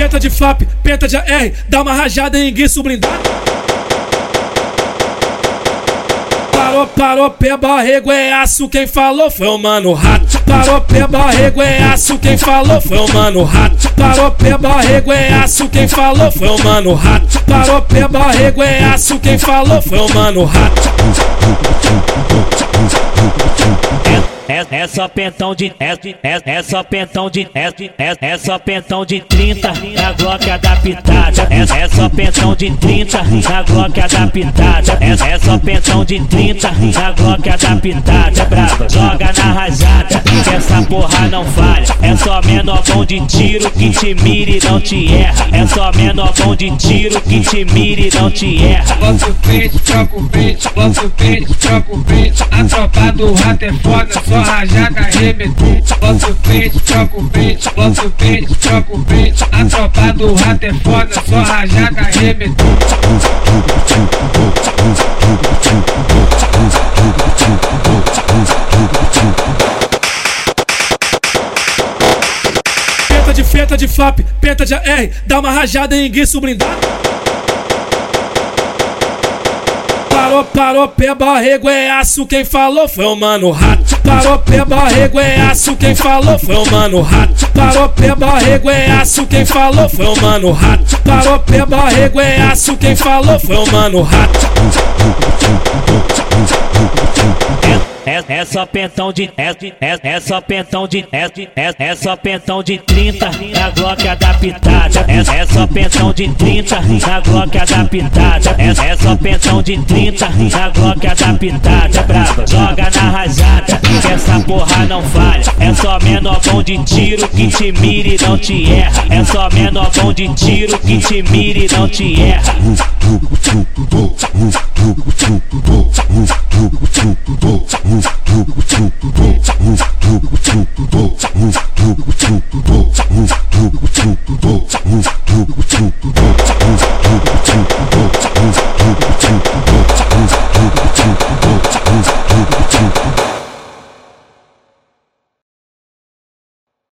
Penta de flap, penta de AR, dá uma rajada em guiço blindado. Parou, parou, pé barrego é aço, quem falou foi o mano rato. Parou, pé barrego é aço, quem falou foi o mano rato. Parou, pé barrego é aço, quem falou foi o mano rato. Parou, pé barrego é aço, quem falou foi o mano rato. É, é só pentão de é, é, é só pentão de é, é, é só pentão de 30 na Glock adaptada. É, é só pentão de 30 na Glock adaptada. É, é só pentão de 30 na Glock adaptada. Brava, joga na rajada, que essa porra não falha. É só menor bom de tiro que te mira e não te erra. É só menor bom de tiro que te mira e não te erra. Bota o peito, troca o peito, bota o troca o. A tropa do rato é foda, só rajada arremeter. Bota o peito, troca o peito, bota o peito, troca o peito. A tropa do rato é foda, só rajada arremeter. Penta de flap, penta de AR, dá uma rajada em guiço blindado. Parou, parou, pé barrego é aço, quem falou foi o mano rato. Parou, pé barrego é aço, quem falou foi o mano rato. Parou, pé barrego é aço, quem falou foi o mano rato. Parou, pé barrego é aço, quem falou foi o mano rato. É, só pentão de é, é, é só pentão de é, é, é só pentão de 30 na Glock adaptada. É, é só pentão de 30 na Glock adaptada. É, é só pentão de 30 na Glock adaptada. Brava, joga na rajada, essa porra não falha. É só menor bom de tiro que te mira não te erra. É só menor bom de tiro que te mira não te erra. two, two, two, two, two, two, two, two, two, two, two, two,